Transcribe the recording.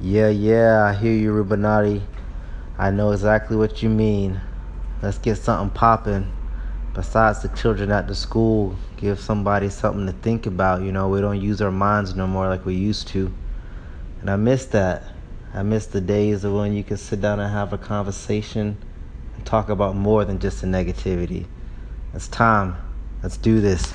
Yeah, yeah, I hear you, Rubenati. I know exactly what you mean. Let's get something popping. Besides the children at the school, give somebody something to think about. You know, we don't use our minds no more like we used to. And I miss that. I miss the days of when you could sit down and have a conversation and talk about more than just the negativity. It's time. Let's do this.